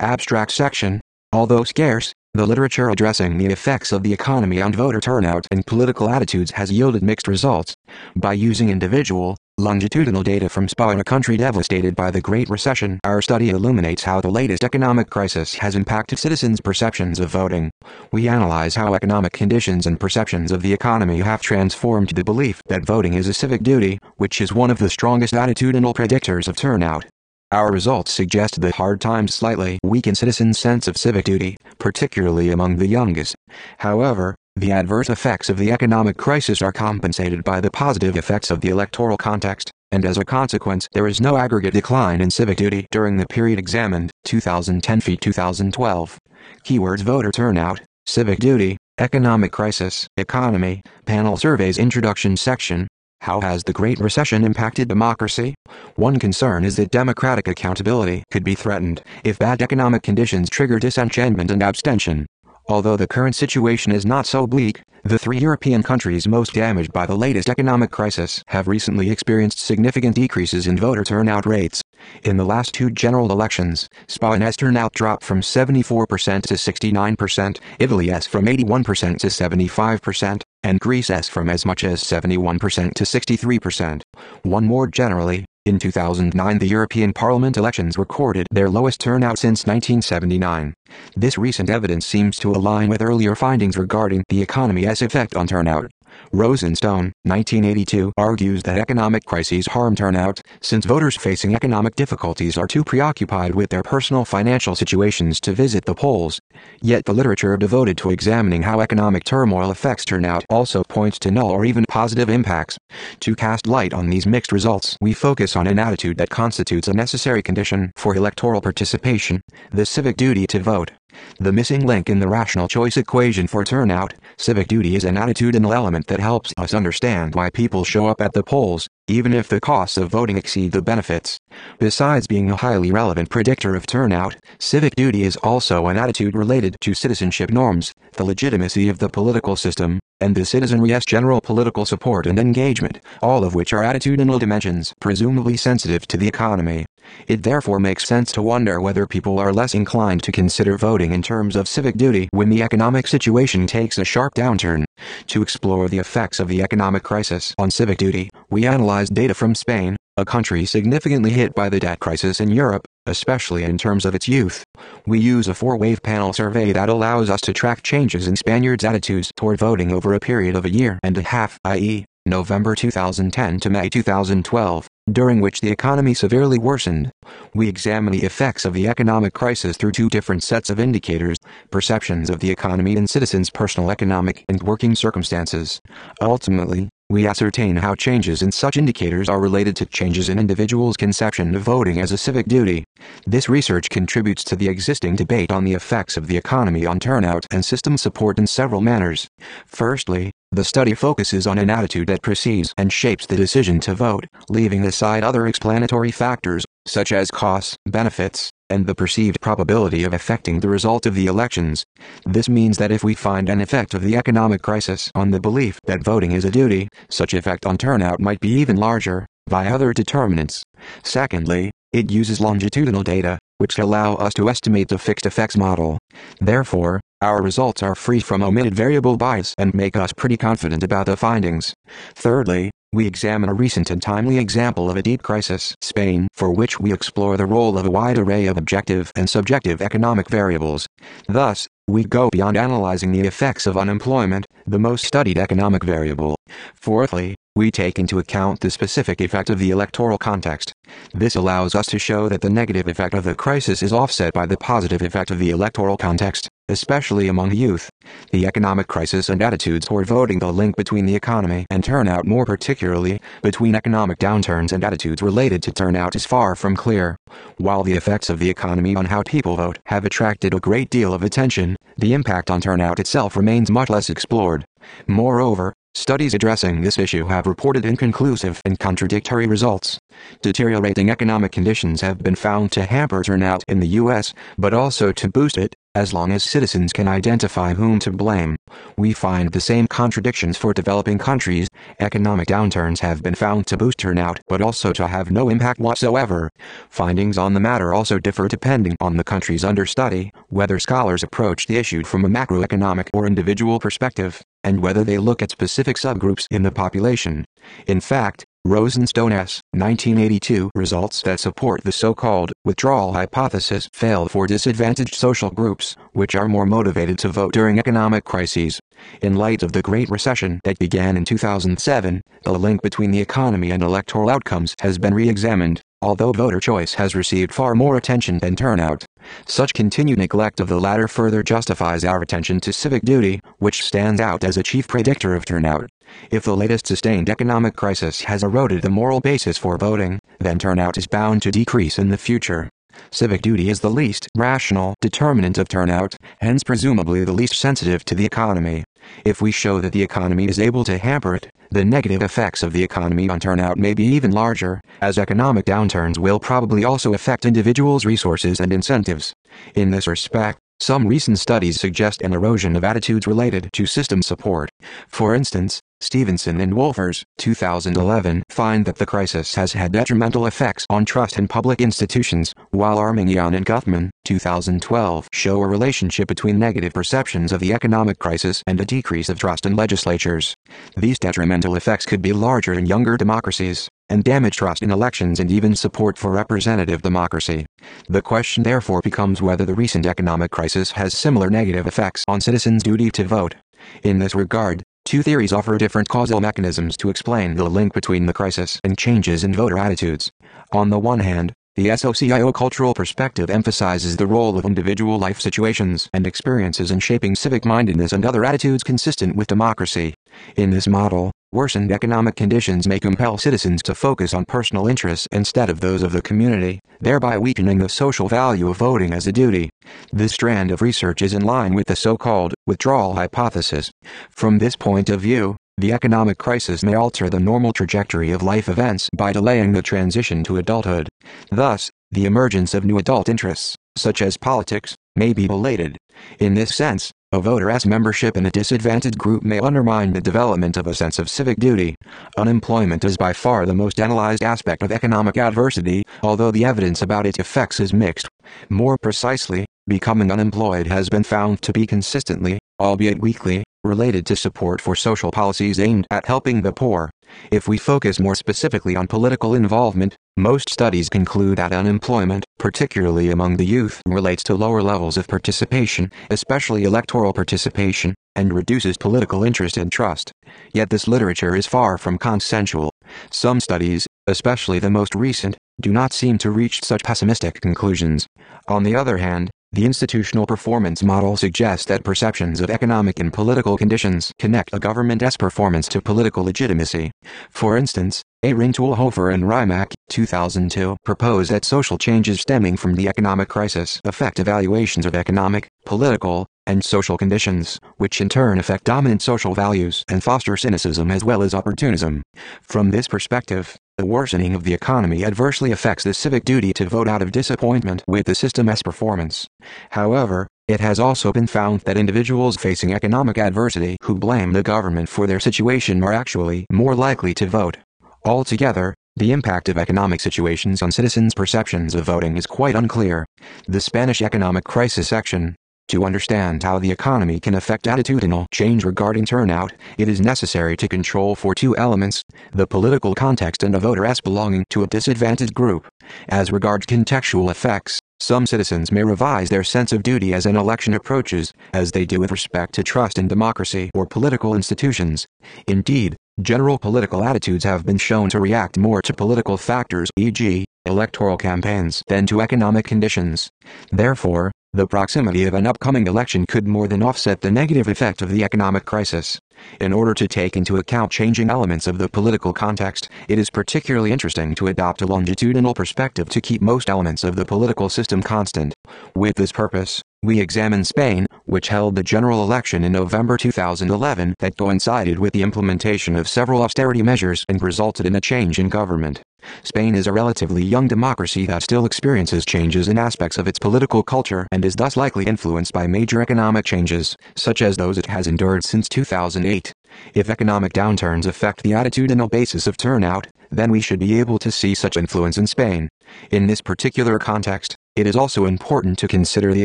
Abstract section. Although scarce, the literature addressing the effects of the economy on voter turnout and political attitudes has yielded mixed results. By using individual, longitudinal data from Spain a country devastated by the Great Recession, our study illuminates how the latest economic crisis has impacted citizens' perceptions of voting. We analyze how economic conditions and perceptions of the economy have transformed the belief that voting is a civic duty, which is one of the strongest attitudinal predictors of turnout. Our results suggest that hard times slightly weaken citizens' sense of civic duty, particularly among the youngest. However, the adverse effects of the economic crisis are compensated by the positive effects of the electoral context, and as a consequence there is no aggregate decline in civic duty during the period examined, 2010 v 2012. Keywords voter turnout, civic duty, economic crisis, economy, panel surveys introduction section, how has the Great Recession impacted democracy? One concern is that democratic accountability could be threatened if bad economic conditions trigger disenchantment and abstention. Although the current situation is not so bleak, the three European countries most damaged by the latest economic crisis have recently experienced significant decreases in voter turnout rates. In the last two general elections, Spain's turnout dropped from 74% to 69%, Italy's from 81% to 75%, and Greece's from as much as 71% to 63%. One more generally, in 2009 the European Parliament elections recorded their lowest turnout since 1979. This recent evidence seems to align with earlier findings regarding the economy's effect on turnout. Rosenstone, 1982, argues that economic crises harm turnout, since voters facing economic difficulties are too preoccupied with their personal financial situations to visit the polls. Yet the literature devoted to examining how economic turmoil affects turnout also points to null or even positive impacts. To cast light on these mixed results, we focus on an attitude that constitutes a necessary condition for electoral participation, the civic duty to vote. The missing link in the rational choice equation for turnout, civic duty is an attitudinal element that helps us understand why people show up at the polls, even if the costs of voting exceed the benefits. Besides being a highly relevant predictor of turnout, civic duty is also an attitude related to citizenship norms, the legitimacy of the political system, and the citizenry's general political support and engagement, all of which are attitudinal dimensions presumably sensitive to the economy. It therefore makes sense to wonder whether people are less inclined to consider voting in terms of civic duty when the economic situation takes a sharp downturn. To explore the effects of the economic crisis on civic duty, we analyzed data from Spain, a country significantly hit by the debt crisis in Europe, especially in terms of its youth. We use a four-wave panel survey that allows us to track changes in Spaniards' attitudes toward voting over a period of a year and a half, i.e., November 2010 to May 2012, during which the economy severely worsened. We examine the effects of the economic crisis through two different sets of indicators, perceptions of the economy and citizens' personal economic and working circumstances. Ultimately, we ascertain how changes in such indicators are related to changes in individuals' conception of voting as a civic duty. This research contributes to the existing debate on the effects of the economy on turnout and system support in several manners. Firstly, the study focuses on an attitude that precedes and shapes the decision to vote, leaving aside other explanatory factors, such as costs, benefits, and the perceived probability of affecting the result of the elections. This means that if we find an effect of the economic crisis on the belief that voting is a duty, such effect on turnout might be even larger, by other determinants. Secondly, it uses longitudinal data, which allow us to estimate the fixed effects model. Therefore, our results are free from omitted variable bias and make us pretty confident about the findings. Thirdly, we examine a recent and timely example of a deep crisis, Spain, for which we explore the role of a wide array of objective and subjective economic variables. Thus, we go beyond analyzing the effects of unemployment, the most studied economic variable. Fourthly, we take into account the specific effect of the electoral context. This allows us to show that the negative effect of the crisis is offset by the positive effect of the electoral context, especially among youth. The economic crisis and attitudes toward voting the link between the economy and turnout more particularly, between economic downturns and attitudes related to turnout is far from clear. While the effects of the economy on how people vote have attracted a great deal of attention, the impact on turnout itself remains much less explored. Moreover, Studies addressing this issue have reported inconclusive and contradictory results. Deteriorating economic conditions have been found to hamper turnout in the U.S., but also to boost it, as long as citizens can identify whom to blame. We find the same contradictions for developing countries. Economic downturns have been found to boost turnout but also to have no impact whatsoever. Findings on the matter also differ depending on the countries under study, whether scholars approach the issue from a macroeconomic or individual perspective, and whether they look at specific subgroups in the population. In fact, Rosenstone S. 1982 results that support the so-called withdrawal hypothesis fail for disadvantaged social groups, which are more motivated to vote during economic crises. In light of the Great Recession that began in 2007, the link between the economy and electoral outcomes has been re-examined, although voter choice has received far more attention than turnout. Such continued neglect of the latter further justifies our attention to civic duty, which stands out as a chief predictor of turnout. If the latest sustained economic crisis has eroded the moral basis for voting, then turnout is bound to decrease in the future. Civic duty is the least rational determinant of turnout, hence presumably the least sensitive to the economy. If we show that the economy is able to hamper it, the negative effects of the economy on turnout may be even larger, as economic downturns will probably also affect individuals' resources and incentives. In this respect, some recent studies suggest an erosion of attitudes related to system support. For instance, Stevenson and Wolfers, 2011, find that the crisis has had detrimental effects on trust in public institutions, while Armingeon and Guthmann, 2012, show a relationship between negative perceptions of the economic crisis and a decrease of trust in legislatures. These detrimental effects could be larger in younger democracies, and damage trust in elections and even support for representative democracy. The question therefore becomes whether the recent economic crisis has similar negative effects on citizens' duty to vote. In this regard, two theories offer different causal mechanisms to explain the link between the crisis and changes in voter attitudes. On the one hand, the socio-cultural perspective emphasizes the role of individual life situations and experiences in shaping civic mindedness and other attitudes consistent with democracy. In this model, worsened economic conditions may compel citizens to focus on personal interests instead of those of the community, thereby weakening the social value of voting as a duty. This strand of research is in line with the so-called withdrawal hypothesis. From this point of view, the economic crisis may alter the normal trajectory of life events by delaying the transition to adulthood. Thus, the emergence of new adult interests, such as politics, may be belated. In this sense, a voter's membership in a disadvantaged group may undermine the development of a sense of civic duty. Unemployment is by far the most analyzed aspect of economic adversity, although the evidence about its effects is mixed. More precisely, becoming unemployed has been found to be consistently, albeit weakly, related to support for social policies aimed at helping the poor. If we focus more specifically on political involvement, most studies conclude that unemployment, particularly among the youth, relates to lower levels of participation, especially electoral participation, and reduces political interest and trust. Yet this literature is far from consensual. Some studies, especially the most recent, do not seem to reach such pessimistic conclusions. On the other hand, the institutional performance model suggests that perceptions of economic and political conditions connect a government's performance to political legitimacy. For instance, A. Ringtool-Hofer and Rimac, 2002, propose that social changes stemming from the economic crisis affect evaluations of economic, political, and social conditions, which in turn affect dominant social values and foster cynicism as well as opportunism. From this perspective, the worsening of the economy adversely affects the civic duty to vote out of disappointment with the system's performance. However, it has also been found that individuals facing economic adversity who blame the government for their situation are actually more likely to vote. Altogether, the impact of economic situations on citizens' perceptions of voting is quite unclear. The Spanish economic crisis section, to understand how the economy can affect attitudinal change regarding turnout, it is necessary to control for two elements, the political context and a voter's belonging to a disadvantaged group. As regards contextual effects, some citizens may revise their sense of duty as an election approaches, as they do with respect to trust in democracy or political institutions. Indeed, general political attitudes have been shown to react more to political factors, e.g., electoral campaigns, than to economic conditions. Therefore, the proximity of an upcoming election could more than offset the negative effect of the economic crisis. In order to take into account changing elements of the political context, it is particularly interesting to adopt a longitudinal perspective to keep most elements of the political system constant. With this purpose, we examine Spain, which held the general election in November 2011 that coincided with the implementation of several austerity measures and resulted in a change in government. Spain is a relatively young democracy that still experiences changes in aspects of its political culture and is thus likely influenced by major economic changes, such as those it has endured since 2008. If economic downturns affect the attitudinal basis of turnout, then we should be able to see such influence in Spain. In this particular context, it is also important to consider the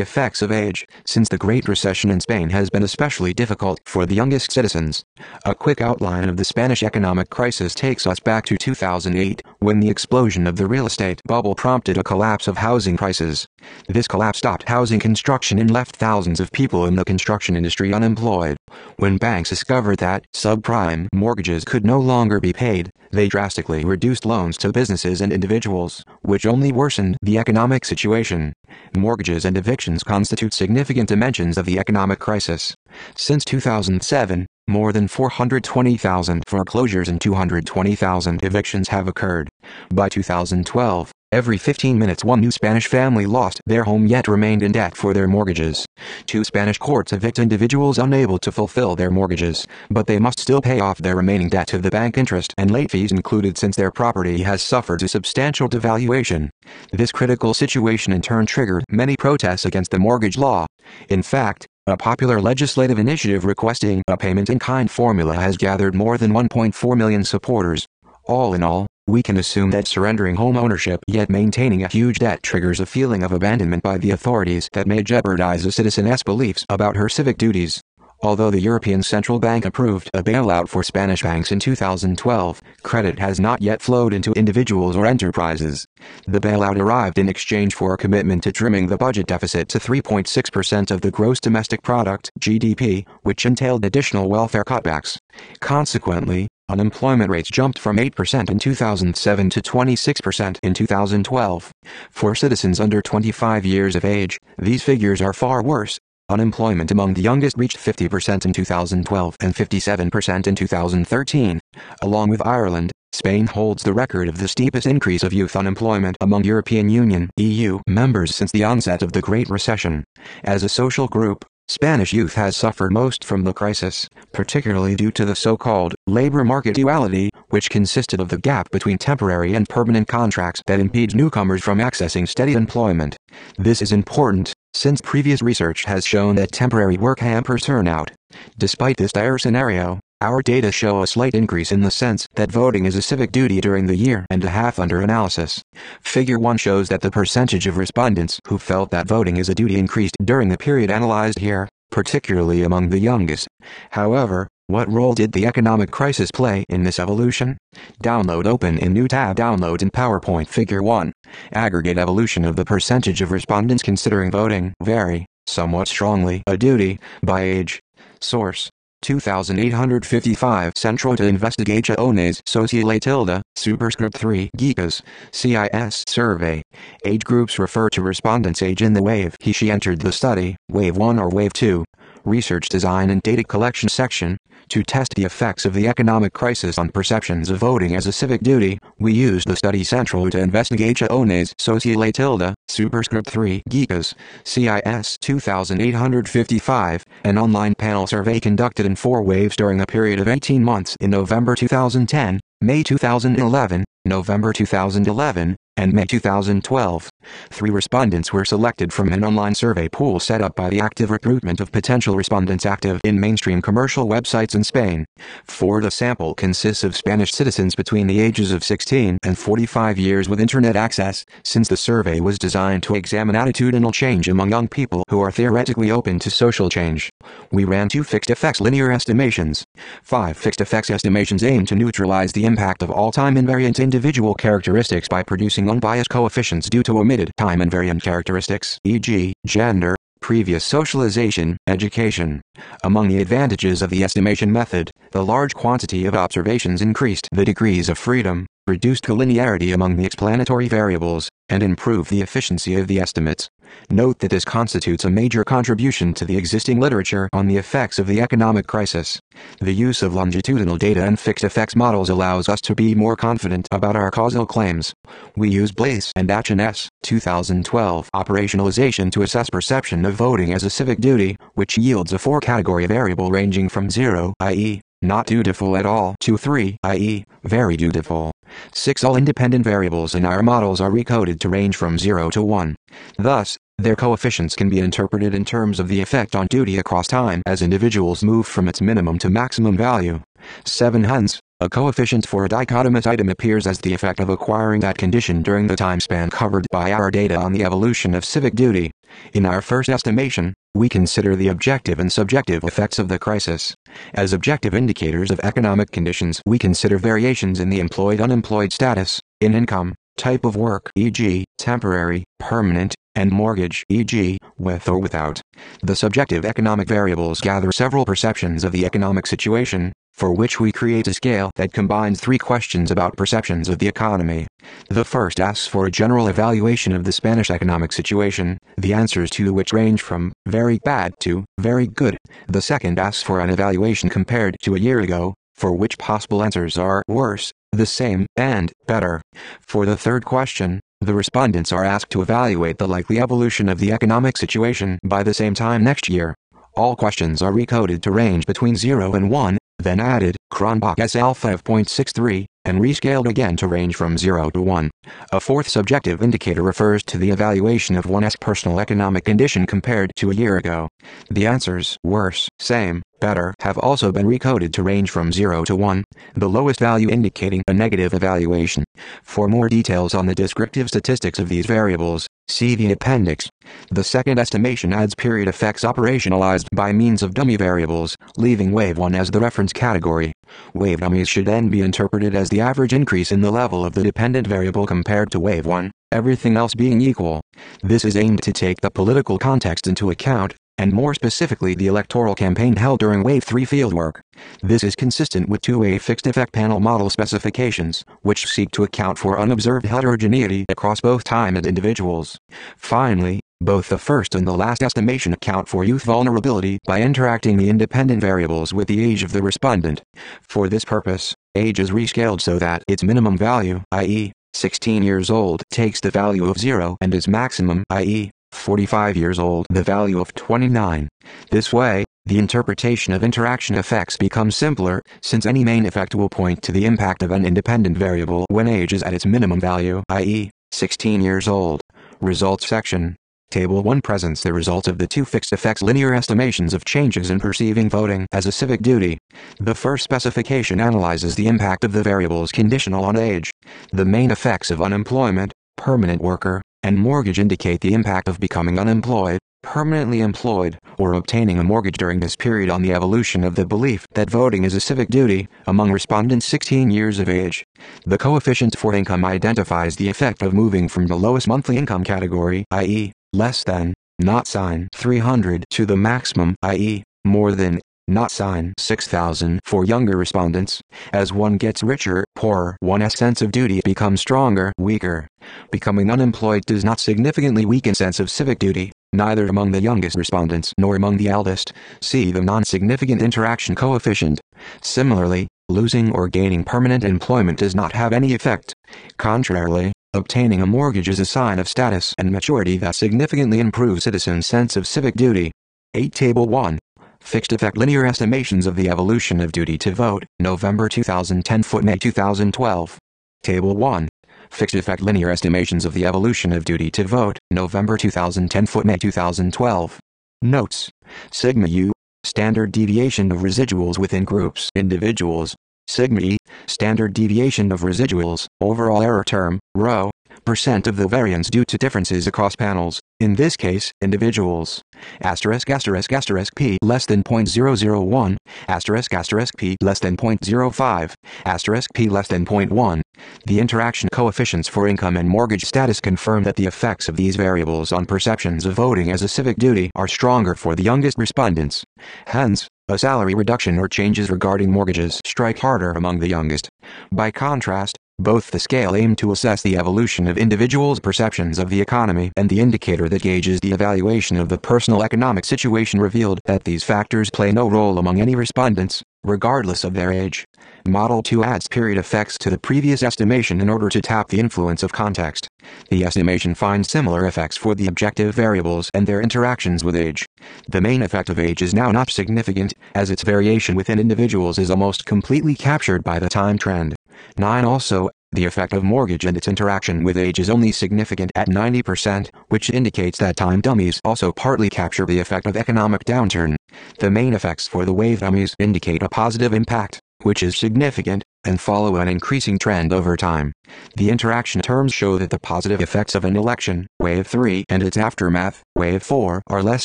effects of age, since the Great Recession in Spain has been especially difficult for the youngest citizens. A quick outline of the Spanish economic crisis takes us back to 2008, when the explosion of the real estate bubble prompted a collapse of housing prices. This collapse stopped housing construction and left thousands of people in the construction industry unemployed. When banks discovered that subprime mortgages could no longer be paid, they drastically reduced loans to businesses and individuals, which only worsened the economic situation. Mortgages and evictions constitute significant dimensions of the economic crisis. Since 2007, more than 420,000 foreclosures and 220,000 evictions have occurred. By 2012, Every 15 minutes one new Spanish family lost their home yet remained in debt for their mortgages. Two Spanish courts evict individuals unable to fulfill their mortgages, but they must still pay off their remaining debt to the bank interest and late fees included since their property has suffered a substantial devaluation. This critical situation in turn triggered many protests against the mortgage law. In fact, a popular legislative initiative requesting a payment-in-kind formula has gathered more than 1.4 million supporters. All in all, we can assume that surrendering home ownership yet maintaining a huge debt triggers a feeling of abandonment by the authorities that may jeopardize a citizen's beliefs about her civic duties. Although the European Central Bank approved a bailout for Spanish banks in 2012, credit has not yet flowed into individuals or enterprises. The bailout arrived in exchange for a commitment to trimming the budget deficit to 3.6% of the gross domestic product (GDP), which entailed additional welfare cutbacks. Consequently, Unemployment rates jumped from 8% in 2007 to 26% in 2012. For citizens under 25 years of age, these figures are far worse. Unemployment among the youngest reached 50% in 2012 and 57% in 2013. Along with Ireland, Spain holds the record of the steepest increase of youth unemployment among European Union (EU) members since the onset of the Great Recession. As a social group, Spanish youth has suffered most from the crisis, particularly due to the so-called labor market duality, which consisted of the gap between temporary and permanent contracts that impedes newcomers from accessing steady employment. This is important, since previous research has shown that temporary work hampers turnout. Despite this dire scenario, our data show a slight increase in the sense that voting is a civic duty during the year and a half under analysis. Figure 1 shows that the percentage of respondents who felt that voting is a duty increased during the period analyzed here, particularly among the youngest. However, what role did the economic crisis play in this evolution? Download open in new tab. Download in PowerPoint Figure 1. Aggregate evolution of the percentage of respondents considering voting vary, somewhat strongly, a duty, by age. Source. 2855 Centro de Investigaciones Sociales tilde, superscript 3 GICAS, CIS survey. Age groups refer to respondents' age in the wave he she entered the study, wave 1 or wave 2. Research Design and Data Collection section, to test the effects of the economic crisis on perceptions of voting as a civic duty, we used the study Centro de Investigaciones Sociales tilde, superscript 3 GICAS, CIS 2855, an online panel survey conducted in four waves during a period of 18 months in November 2010, May 2011, November 2011, and May 2012. Three respondents were selected from an online survey pool set up by the active recruitment of potential respondents active in mainstream commercial websites in Spain. For the sample consists of Spanish citizens between the ages of 16 and 45 years with internet access, since the survey was designed to examine attitudinal change among young people who are theoretically open to social change. We ran two fixed effects linear estimations. Five fixed effects estimations aim to neutralize the impact of all time invariant individual characteristics by producing unbiased coefficients due to omitted time invariant characteristics, e.g., gender, previous socialization, education. Among the advantages of the estimation method, the large quantity of observations increased the degrees of freedom, reduced collinearity among the explanatory variables, and improved the efficiency of the estimates. Note that this constitutes a major contribution to the existing literature on the effects of the economic crisis. The use of longitudinal data and fixed effects models allows us to be more confident about our causal claims. We use Blais and H&S 2012 operationalization to assess perception of voting as a civic duty, which yields a four-category variable ranging from 0, i.e., not dutiful at all to 3, i.e., very dutiful. 6. All independent variables in our models are recoded to range from 0 to 1. Thus, their coefficients can be interpreted in terms of the effect on duty across time as individuals move from its minimum to maximum value. 7. Hence, a coefficient for a dichotomous item appears as the effect of acquiring that condition during the time span covered by our data on the evolution of civic duty. In our first estimation, we consider the objective and subjective effects of the crisis. As objective indicators of economic conditions, we consider variations in the employed-unemployed status, in income, type of work e.g., temporary, permanent, and mortgage e.g., with or without. The subjective economic variables gather several perceptions of the economic situation, for which we create a scale that combines three questions about perceptions of the economy. The first asks for a general evaluation of the Spanish economic situation, the answers to which range from very bad to very good. The second asks for an evaluation compared to a year ago, for which possible answers are worse, the same, and better. For the third question, the respondents are asked to evaluate the likely evolution of the economic situation by the same time next year. All questions are recoded to range between 0 and 1, then added, Cronbach's alpha of 0.63, and rescaled again to range from 0 to 1. A fourth subjective indicator refers to the evaluation of one's personal economic condition compared to a year ago. The answers worse, same, better have also been recoded to range from 0 to 1, the lowest value indicating a negative evaluation. For more details on the descriptive statistics of these variables, see the appendix. The second estimation adds period effects operationalized by means of dummy variables, leaving wave 1 as the reference category. Wave dummies should then be interpreted as the average increase in the level of the dependent variable compared to wave 1, everything else being equal. This is aimed to take the political context into account, and more specifically the electoral campaign held during Wave 3 fieldwork. This is consistent with two-way fixed effect panel model specifications, which seek to account for unobserved heterogeneity across both time and individuals. Finally, both the first and the last estimation account for youth vulnerability by interacting the independent variables with the age of the respondent. For this purpose, age is rescaled so that its minimum value, i.e., 16 years old, takes the value of 0 and its maximum, i.e., 45 years old, the value of 29. This way, the interpretation of interaction effects becomes simpler, since any main effect will point to the impact of an independent variable when age is at its minimum value, i.e., 16 years old. Results section. Table 1 presents the results of the two fixed effects linear estimations of changes in perceiving voting as a civic duty. The first specification analyzes the impact of the variables conditional on age. The main effects of unemployment, permanent worker, and mortgage indicate the impact of becoming unemployed, permanently employed, or obtaining a mortgage during this period on the evolution of the belief that voting is a civic duty among respondents 16 years of age. The coefficient for income identifies the effect of moving from the lowest monthly income category, i.e., less than, not sign 300 to the maximum, i.e., more than, not sign 6000 for younger respondents. As one gets richer, poorer, one's sense of duty becomes stronger, weaker. Becoming unemployed does not significantly weaken sense of civic duty, neither among the youngest respondents nor among the eldest. See the non-significant interaction coefficient. Similarly, losing or gaining permanent employment does not have any effect. Contrarily, Obtaining a mortgage is a sign of status and maturity that significantly improves citizens' sense of civic duty. 8 Table 1 Fixed effect linear estimations of the evolution of duty to vote, November 2010 Footnote 2012. Table 1 Fixed effect linear estimations of the evolution of duty to vote, November 2010 Footnote 2012. Notes Sigma U Standard deviation of residuals within groups individuals sigma e, standard deviation of residuals, overall error term, rho, percent of the variance due to differences across panels, in this case, individuals. Asterisk asterisk asterisk p less than 0.001, asterisk asterisk p less than 0.05, asterisk p less than 0.1. The interaction coefficients for income and mortgage status confirm that the effects of these variables on perceptions of voting as a civic duty are stronger for the youngest respondents. Hence, a salary reduction or changes regarding mortgages strike harder among the youngest. By contrast, both the scale aim to assess the evolution of individuals' perceptions of the economy and the indicator that gauges the evaluation of the personal economic situation revealed that these factors play no role among any respondents, regardless of their age. Model 2 adds period effects to the previous estimation in order to tap the influence of context. The estimation finds similar effects for the objective variables and their interactions with age. The main effect of age is now not significant, as its variation within individuals is almost completely captured by the time trend. 9 Also, the effect of mortgage and its interaction with age is only significant at 90%, which indicates that time dummies also partly capture the effect of economic downturn. The main effects for the wave dummies indicate a positive impact, which is significant, and follow an increasing trend over time. The interaction terms show that the positive effects of an election, wave 3, and its aftermath, wave 4, are less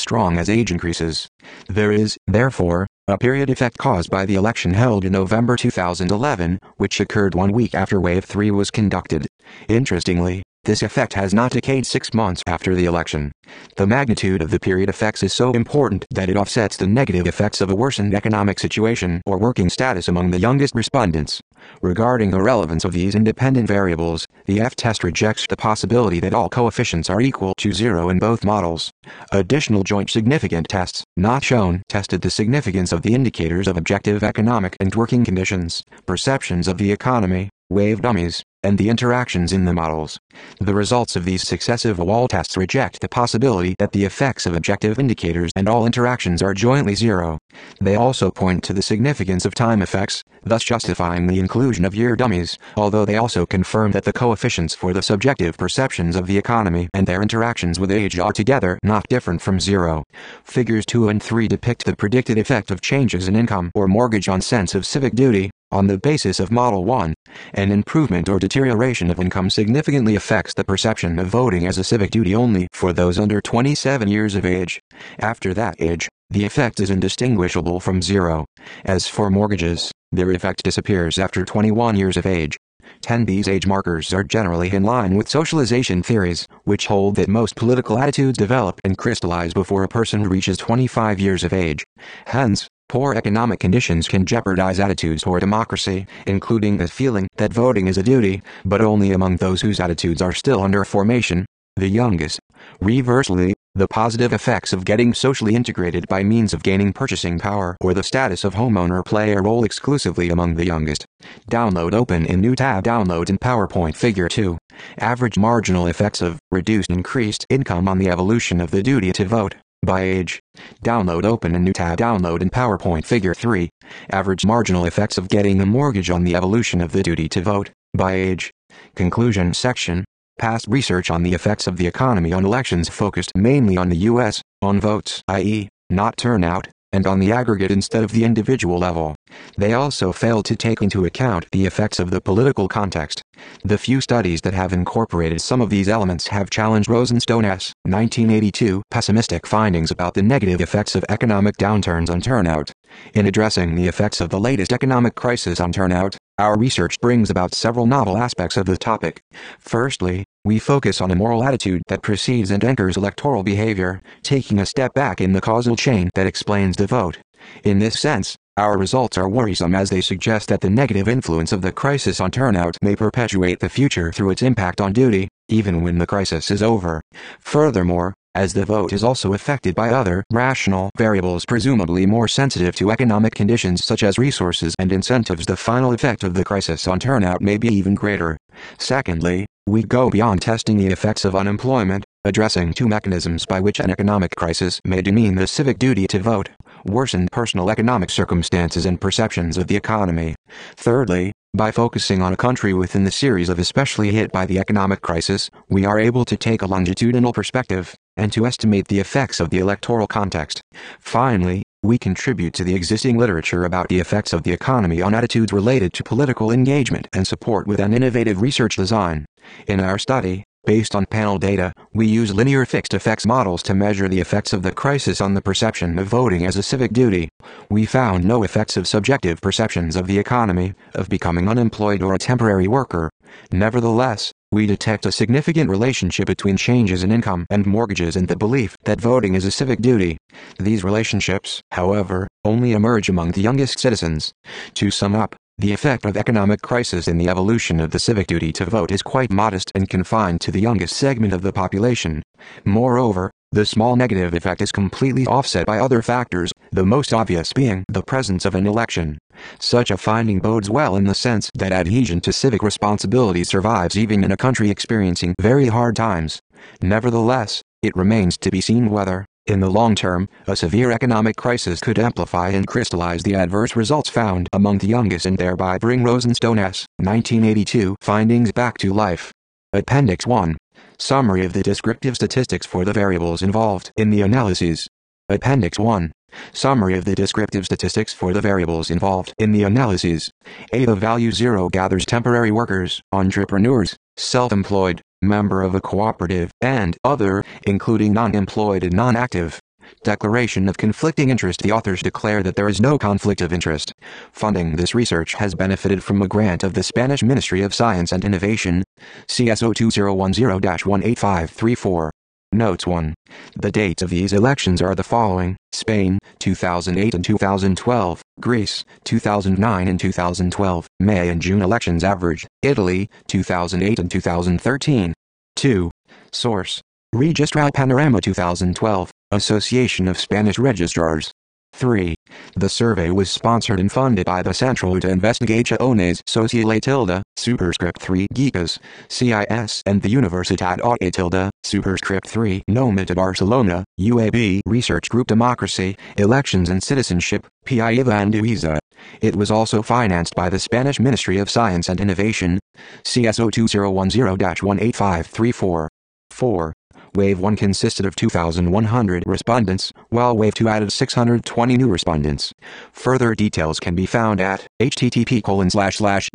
strong as age increases. There is, therefore, a period effect caused by the election held in November 2011, which occurred one week after Wave 3 was conducted. Interestingly, this effect has not decayed six months after the election. The magnitude of the period effects is so important that it offsets the negative effects of a worsened economic situation or working status among the youngest respondents. Regarding the relevance of these independent variables, the F-test rejects the possibility that all coefficients are equal to zero in both models. Additional joint significant tests, not shown, tested the significance of the indicators of objective economic and working conditions, perceptions of the economy, wave dummies, and the interactions in the models. The results of these successive Wald tests reject the possibility that the effects of objective indicators and all interactions are jointly zero. They also point to the significance of time effects, thus justifying the inclusion of year dummies, although they also confirm that the coefficients for the subjective perceptions of the economy and their interactions with age are together not different from zero. Figures 2 and 3 depict the predicted effect of changes in income or mortgage on sense of civic duty, on the basis of Model 1, an improvement or deterioration of income significantly affects the perception of voting as a civic duty only for those under 27 years of age. After that age, the effect is indistinguishable from zero. As for mortgages, their effect disappears after 21 years of age. 10 These age markers are generally in line with socialization theories, which hold that most political attitudes develop and crystallize before a person reaches 25 years of age. Hence, Poor economic conditions can jeopardize attitudes toward democracy, including the feeling that voting is a duty, but only among those whose attitudes are still under formation, the youngest. Reversely, the positive effects of getting socially integrated by means of gaining purchasing power or the status of homeowner play a role exclusively among the youngest. Download open in new tab download in PowerPoint figure 2. Average marginal effects of reduced increased income on the evolution of the duty to vote. By age. Download open a new tab download in PowerPoint figure 3. Average marginal effects of getting a mortgage on the evolution of the duty to vote. By age. Conclusion section. Past research on the effects of the economy on elections focused mainly on the U.S., on votes, i.e., not turnout, and on the aggregate instead of the individual level. They also fail to take into account the effects of the political context. The few studies that have incorporated some of these elements have challenged Rosenstone's 1982 pessimistic findings about the negative effects of economic downturns on turnout. In addressing the effects of the latest economic crisis on turnout, our research brings about several novel aspects of the topic. Firstly, we focus on a moral attitude that precedes and anchors electoral behavior, taking a step back in the causal chain that explains the vote. In this sense, our results are worrisome as they suggest that the negative influence of the crisis on turnout may perpetuate the future through its impact on duty, even when the crisis is over. Furthermore, as the vote is also affected by other rational variables presumably more sensitive to economic conditions such as resources and incentives the final effect of the crisis on turnout may be even greater. Secondly, we go beyond testing the effects of unemployment, addressing two mechanisms by which an economic crisis may demean the civic duty to vote, worsen personal economic circumstances and perceptions of the economy. Thirdly, by focusing on a country within the series of especially hit by the economic crisis, we are able to take a longitudinal perspective, and to estimate the effects of the electoral context. Finally, we contribute to the existing literature about the effects of the economy on attitudes related to political engagement and support with an innovative research design. In our study, Based on panel data, we use linear fixed effects models to measure the effects of the crisis on the perception of voting as a civic duty. We found no effects of subjective perceptions of the economy, of becoming unemployed or a temporary worker. Nevertheless, we detect a significant relationship between changes in income and mortgages and the belief that voting is a civic duty. These relationships, however, only emerge among the youngest citizens. To sum up, the effect of economic crisis in the evolution of the civic duty to vote is quite modest and confined to the youngest segment of the population. Moreover, the small negative effect is completely offset by other factors, the most obvious being the presence of an election. Such a finding bodes well in the sense that adhesion to civic responsibility survives even in a country experiencing very hard times. Nevertheless, it remains to be seen whether, In the long term, a severe economic crisis could amplify and crystallize the adverse results found among the youngest and thereby bring Rosenstone's 1982 findings back to life. Appendix 1. Summary of the descriptive statistics for the variables involved in the analyses. Appendix 1. Summary of the descriptive statistics for the variables involved in the analyses. A. The value 0 gathers temporary workers, entrepreneurs, self-employed, member of a cooperative, and other, including non-employed and non-active. Declaration of conflicting interest The authors declare that there is no conflict of interest. Funding this research has benefited from a grant of the Spanish Ministry of Science and Innovation, CSO 2010-18534. Notes 1. The dates of these elections are the following Spain, 2008 and 2012, Greece, 2009 and 2012, May and June elections averaged, Italy, 2008 and 2013. 2. Source. Registral Panorama 2012, Association of Spanish Registrars. 3. The survey was sponsored and funded by the Centro de Investigaciones Sociales tilde, superscript 3 GICAS, CIS and the Universitat Autònoma tilde, superscript 3 NOMA de Barcelona, UAB Research Group Democracy, Elections and Citizenship, Piava Anduiza. It was also financed by the Spanish Ministry of Science and Innovation, CSO 2010-18534. 4. Wave 1 consisted of 2,100 respondents, while Wave 2 added 620 new respondents. Further details can be found at http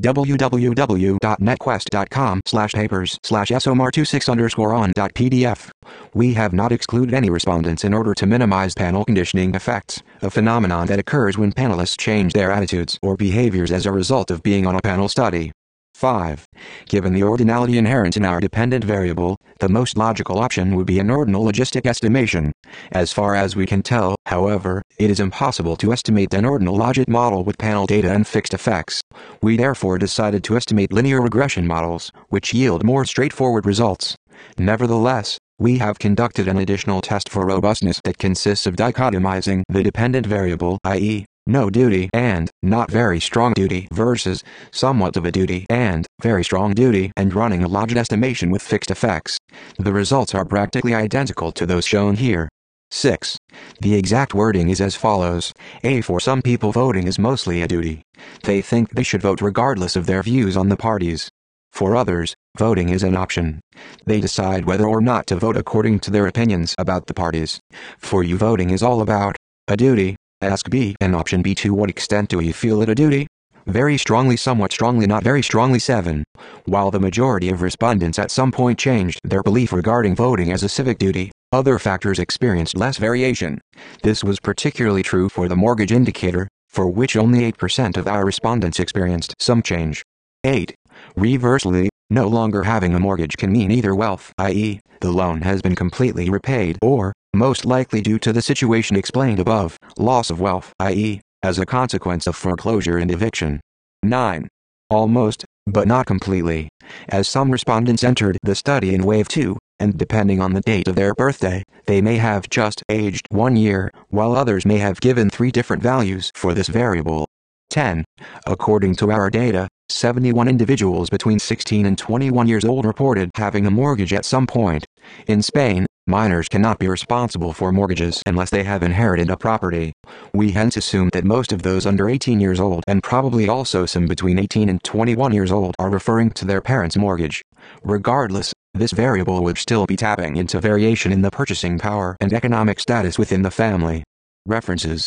www.netquest.com slash papers slash somr26 underscore on.pdf. We have not excluded any respondents in order to minimize panel conditioning effects, a phenomenon that occurs when panelists change their attitudes or behaviors as a result of being on a panel study. 5. Given the ordinality inherent in our dependent variable, the most logical option would be an ordinal logistic estimation. As far as we can tell, however, it is impossible to estimate an ordinal logit model with panel data and fixed effects. We therefore decided to estimate linear regression models, which yield more straightforward results. Nevertheless, we have conducted an additional test for robustness that consists of dichotomizing the dependent variable, i.e., no duty and not very strong duty versus somewhat of a duty and very strong duty and running a logit estimation with fixed effects. The results are practically identical to those shown here. 6. The exact wording is as follows. A. For some people voting is mostly a duty. They think they should vote regardless of their views on the parties. For others, voting is an option. They decide whether or not to vote according to their opinions about the parties. For you voting is all about a duty, Ask B and option B to what extent do you feel it a duty? Very strongly somewhat strongly not very strongly 7. While the majority of respondents at some point changed their belief regarding voting as a civic duty, other factors experienced less variation. This was particularly true for the mortgage indicator, for which only 8% of our respondents experienced some change. 8. Reversely, no longer having a mortgage can mean either wealth, i.e., the loan has been completely repaid, or, most likely due to the situation explained above, loss of wealth, i.e., as a consequence of foreclosure and eviction. 9. Almost, but not completely, as some respondents entered the study in Wave 2, and depending on the date of their birthday, they may have just aged one year, while others may have given three different values for this variable. 10. According to our data, 71 individuals between 16 and 21 years old reported having a mortgage at some point. In Spain, minors cannot be responsible for mortgages unless they have inherited a property. We hence assume that most of those under 18 years old and probably also some between 18 and 21 years old are referring to their parents' mortgage. Regardless, this variable would still be tapping into variation in the purchasing power and economic status within the family. References